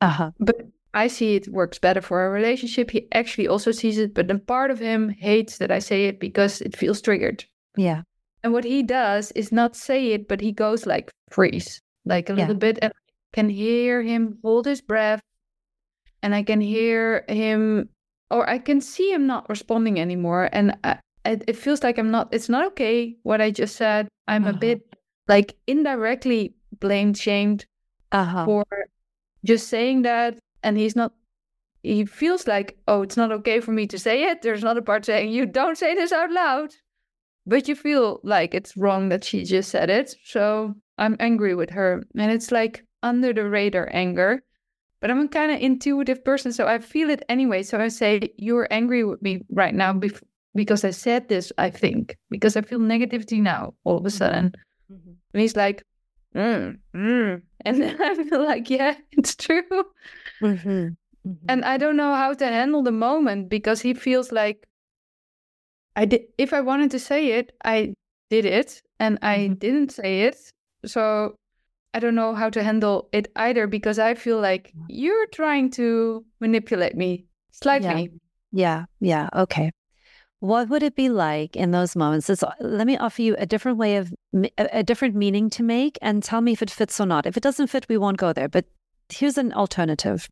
Uh huh. But I see it works better for our relationship. He actually also sees it, but then part of him hates that I say it because it feels triggered. Yeah. And what he does is not say it, but he goes like freeze, like a Yeah. little bit, and I can hear him hold his breath, and I can hear him, or I can see him not responding anymore, and I, it, it feels like I'm not. It's not okay what I just said. I'm Uh-huh. a bit like indirectly blamed, shamed Uh huh. for just saying that, and he's not he feels like, oh, it's not okay for me to say it. There's another part saying, you don't say this out loud. But you feel like it's wrong that she just said it. So I'm angry with her. And it's like under the radar anger. But I'm a kind of intuitive person. So I feel it anyway. So I say, you're angry with me right now bef- because I said this, I think, because I feel negativity now all of a sudden. Mm-hmm. And he's like, mm, mm. and then I feel like, yeah, it's true. Mm-hmm. Mm-hmm. And I don't know how to handle the moment because he feels like I did. If I wanted to say it, I did it, and I mm-hmm. didn't say it. So I don't know how to handle it either because I feel like you're trying to manipulate me slightly. Yeah. Yeah. yeah. Okay. What would it be like in those moments? It's, uh, let me offer you a different way of a different meaning to make and tell me if it fits or not. If it doesn't fit, we won't go there. But here's an alternative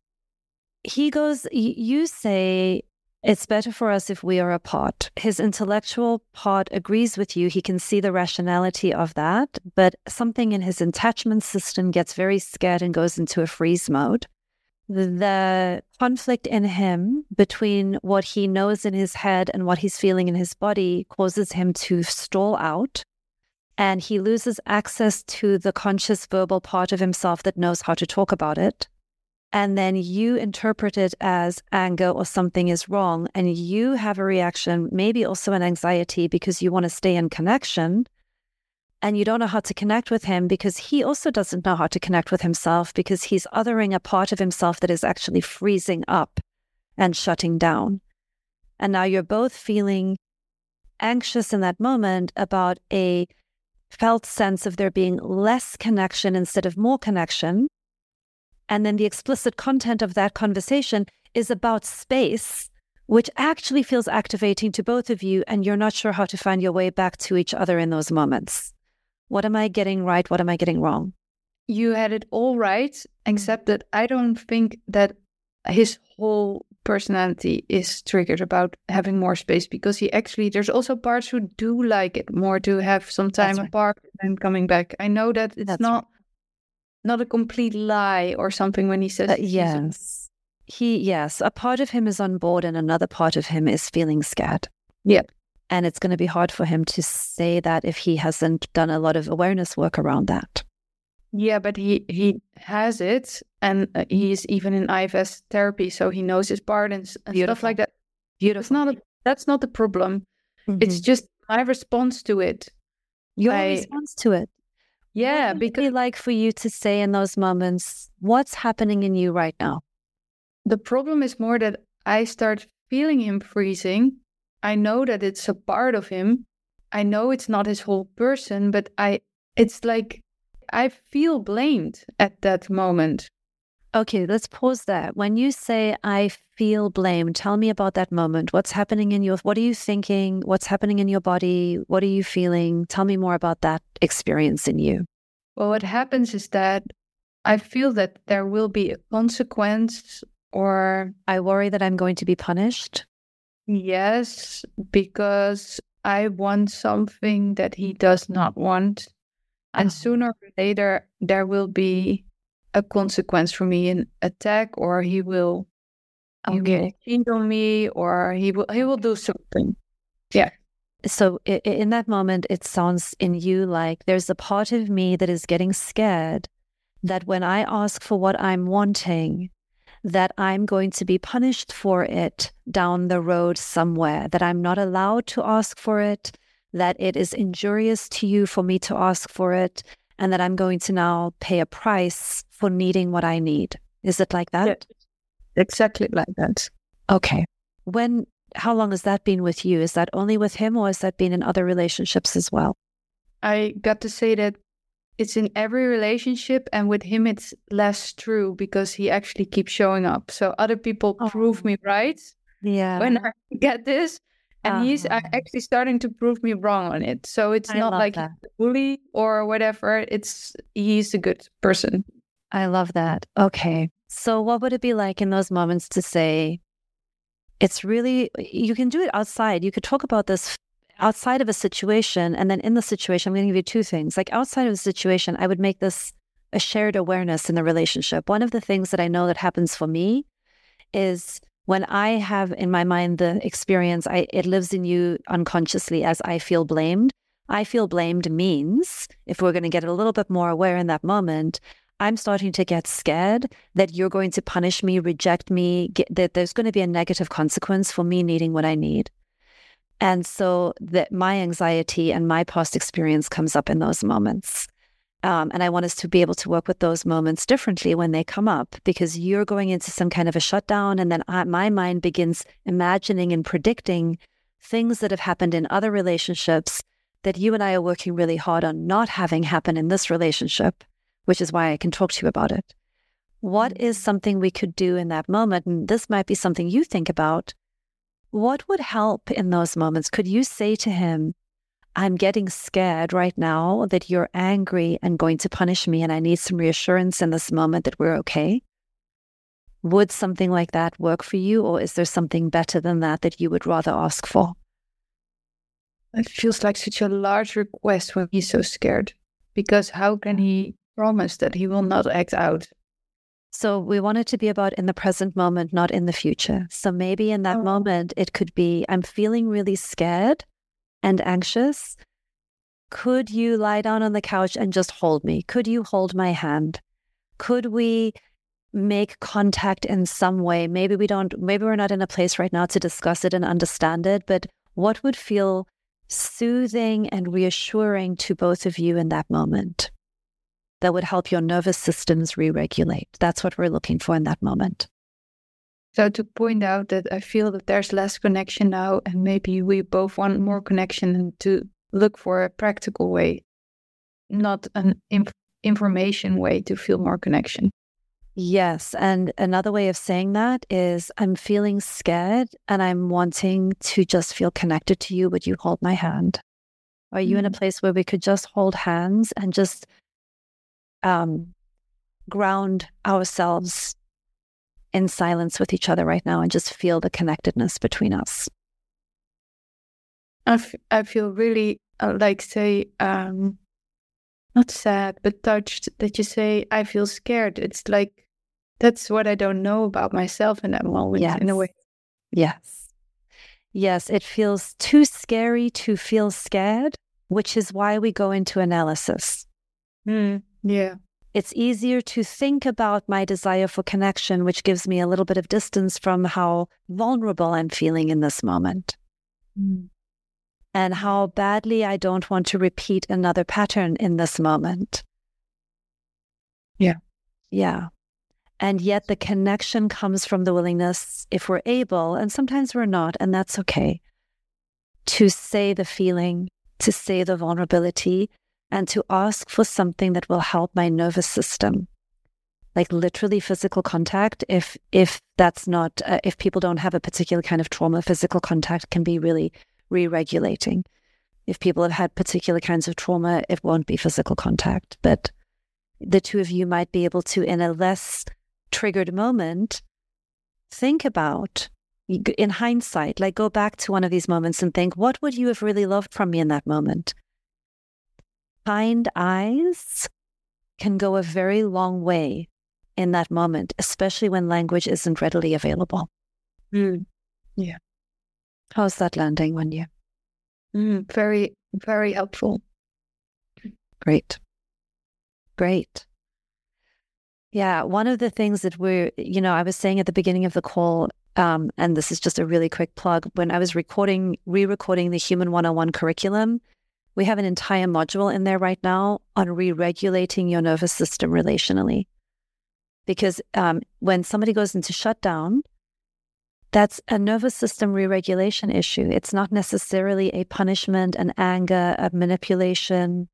he goes, You say it's better for us if we are apart. His intellectual part agrees with you. He can see the rationality of that, but something in his attachment system gets very scared and goes into a freeze mode. The conflict in him between what he knows in his head and what he's feeling in his body causes him to stall out. And he loses access to the conscious verbal part of himself that knows how to talk about it and then you interpret it as anger or something is wrong, and you have a reaction, maybe also an anxiety because you want to stay in connection and you don't know how to connect with him because he also doesn't know how to connect with himself because he's othering a part of himself that is actually freezing up and shutting down. And now you're both feeling anxious in that moment about a felt sense of there being less connection instead of more connection and then the explicit content of that conversation is about space, which actually feels activating to both of you. And you're not sure how to find your way back to each other in those moments. What am I getting right? What am I getting wrong? You had it all right, except that I don't think that his whole personality is triggered about having more space because he actually there's also parts who do like it more to have some time right. apart and coming back. I know that it's That's not not a complete lie or something when he says uh, yes he yes a part of him is on board and another part of him is feeling scared yeah and it's going to be hard for him to say that if he hasn't done a lot of awareness work around that yeah but he he has it and uh, he's even in IFS therapy so he knows his part and, and stuff like that beautiful it's not a, that's not the problem mm-hmm. it's just my response to it your I, response to it yeah, what because it be like for you to say in those moments, what's happening in you right now? The problem is more that I start feeling him freezing. I know that it's a part of him. I know it's not his whole person, but I it's like I feel blamed at that moment. Okay, let's pause there. When you say I feel blame, tell me about that moment. What's happening in your what are you thinking? What's happening in your body? What are you feeling? Tell me more about that experience in you. Well, what happens is that I feel that there will be a consequence or I worry that I'm going to be punished. Yes, because I want something that he does not want. And oh. sooner or later, there will be a consequence for me, an attack, or he will, okay. he will cheat on me, or he will he will do something. Yeah. So in that moment, it sounds in you like there's a part of me that is getting scared that when I ask for what I'm wanting, that I'm going to be punished for it down the road somewhere, that I'm not allowed to ask for it, that it is injurious to you for me to ask for it, and that I'm going to now pay a price for needing what I need. Is it like that? Yeah, exactly like that. Okay. When how long has that been with you? Is that only with him or has that been in other relationships as well? I got to say that it's in every relationship and with him it's less true because he actually keeps showing up. So other people oh. prove me right. Yeah. When I get this, and uh-huh. he's actually starting to prove me wrong on it. So it's I not like that. he's a bully or whatever. It's he's a good person. I love that. Okay. So what would it be like in those moments to say it's really you can do it outside. You could talk about this outside of a situation and then in the situation I'm going to give you two things. Like outside of the situation, I would make this a shared awareness in the relationship. One of the things that I know that happens for me is when I have in my mind the experience, I, it lives in you unconsciously as I feel blamed. I feel blamed means, if we're going to get a little bit more aware in that moment, I'm starting to get scared that you're going to punish me, reject me, get, that there's going to be a negative consequence for me needing what I need. And so that my anxiety and my past experience comes up in those moments. Um, and I want us to be able to work with those moments differently when they come up because you're going into some kind of a shutdown. And then I, my mind begins imagining and predicting things that have happened in other relationships that you and I are working really hard on not having happen in this relationship, which is why I can talk to you about it. What is mm-hmm. something we could do in that moment? And this might be something you think about. What would help in those moments? Could you say to him, I'm getting scared right now that you're angry and going to punish me, and I need some reassurance in this moment that we're okay. Would something like that work for you, or is there something better than that that you would rather ask for? It feels like such a large request when he's so scared, because how can he promise that he will not act out? So we want it to be about in the present moment, not in the future. So maybe in that oh. moment, it could be I'm feeling really scared and anxious, could you lie down on the couch and just hold me? Could you hold my hand? Could we make contact in some way? Maybe we don't, maybe we're not in a place right now to discuss it and understand it, but what would feel soothing and reassuring to both of you in that moment that would help your nervous systems re regulate? That's what we're looking for in that moment. So to point out that I feel that there's less connection now, and maybe we both want more connection, and to look for a practical way, not an inf- information way to feel more connection. Yes. And another way of saying that is I'm feeling scared and I'm wanting to just feel connected to you. Would you hold my hand? Are you mm-hmm. in a mm. place where we could just hold hands and just um, ground ourselves in silence with each other right now and just feel the connectedness between us. I, f- I feel really uh, like, say, um, not sad, but touched that you say, I feel scared. It's like, that's what I don't know about myself in that moment, yes. in a way. Yes. Yes, it feels too scary to feel scared, which is why we go into analysis. Mm, yeah. It's easier to think about my desire for connection, which gives me a little bit of distance from how vulnerable I'm feeling in this moment. Mm. And how badly I don't want to repeat another pattern in this moment. Yeah. Yeah. And yet the connection comes from the willingness, if we're able, and sometimes we're not, and that's okay, to say the feeling, to say the vulnerability, and to ask for something that will help my nervous system. Like literally physical contact if if that's not uh, if people don't have a particular kind of trauma physical contact can be really re-regulating. If people have had particular kinds of trauma it won't be physical contact. But the two of you might be able to in a less triggered moment think about in hindsight like go back to one of these moments and think what would you have really loved from me in that moment kind eyes can go a very long way in that moment, especially when language isn't readily available. Mm. Yeah. How's that landing when you? Mm, very, very helpful. Great. Great. Yeah. One of the things that we're, you know, I was saying at the beginning of the call, um, and this is just a really quick plug, when I was recording, re recording the Human 101 curriculum, we have an entire module in there right now on re regulating your nervous system relationally. Because um, when somebody goes into shutdown, that's a nervous system re regulation issue. It's not necessarily a punishment, an anger, a manipulation.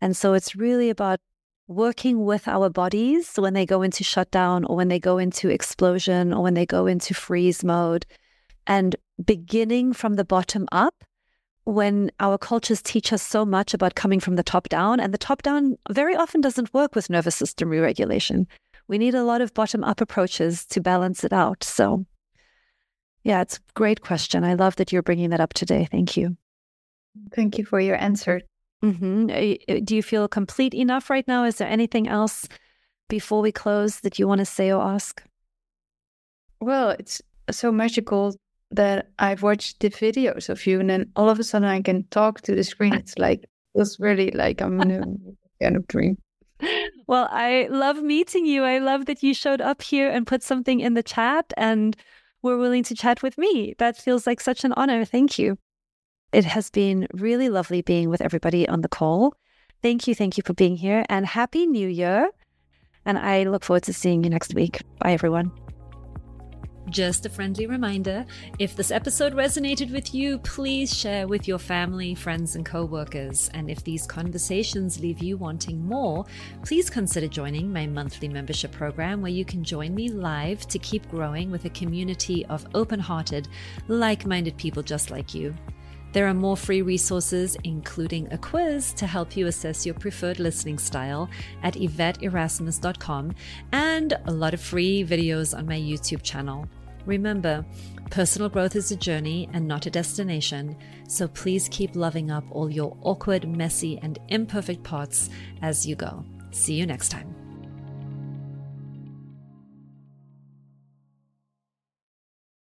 And so it's really about working with our bodies when they go into shutdown or when they go into explosion or when they go into freeze mode and beginning from the bottom up when our cultures teach us so much about coming from the top down, and the top down very often doesn't work with nervous system re regulation. We need a lot of bottom up approaches to balance it out. So, yeah, it's a great question. I love that you're bringing that up today. Thank you. Thank you for your answer. Mm-hmm. Do you feel complete enough right now? Is there anything else before we close that you want to say or ask? Well, it's so magical that I've watched the videos of you, and then all of a sudden I can talk to the screen. It's like it's really like I'm in a kind of dream. Well, I love meeting you. I love that you showed up here and put something in the chat and were willing to chat with me. That feels like such an honor. Thank you. It has been really lovely being with everybody on the call. Thank you. Thank you for being here and Happy New Year. And I look forward to seeing you next week. Bye, everyone. Just a friendly reminder if this episode resonated with you, please share with your family, friends, and coworkers. And if these conversations leave you wanting more, please consider joining my monthly membership program where you can join me live to keep growing with a community of open hearted, like minded people just like you. There are more free resources, including a quiz to help you assess your preferred listening style at YvetteErasmus.com, and a lot of free videos on my YouTube channel. Remember, personal growth is a journey and not a destination, so please keep loving up all your awkward, messy, and imperfect parts as you go. See you next time.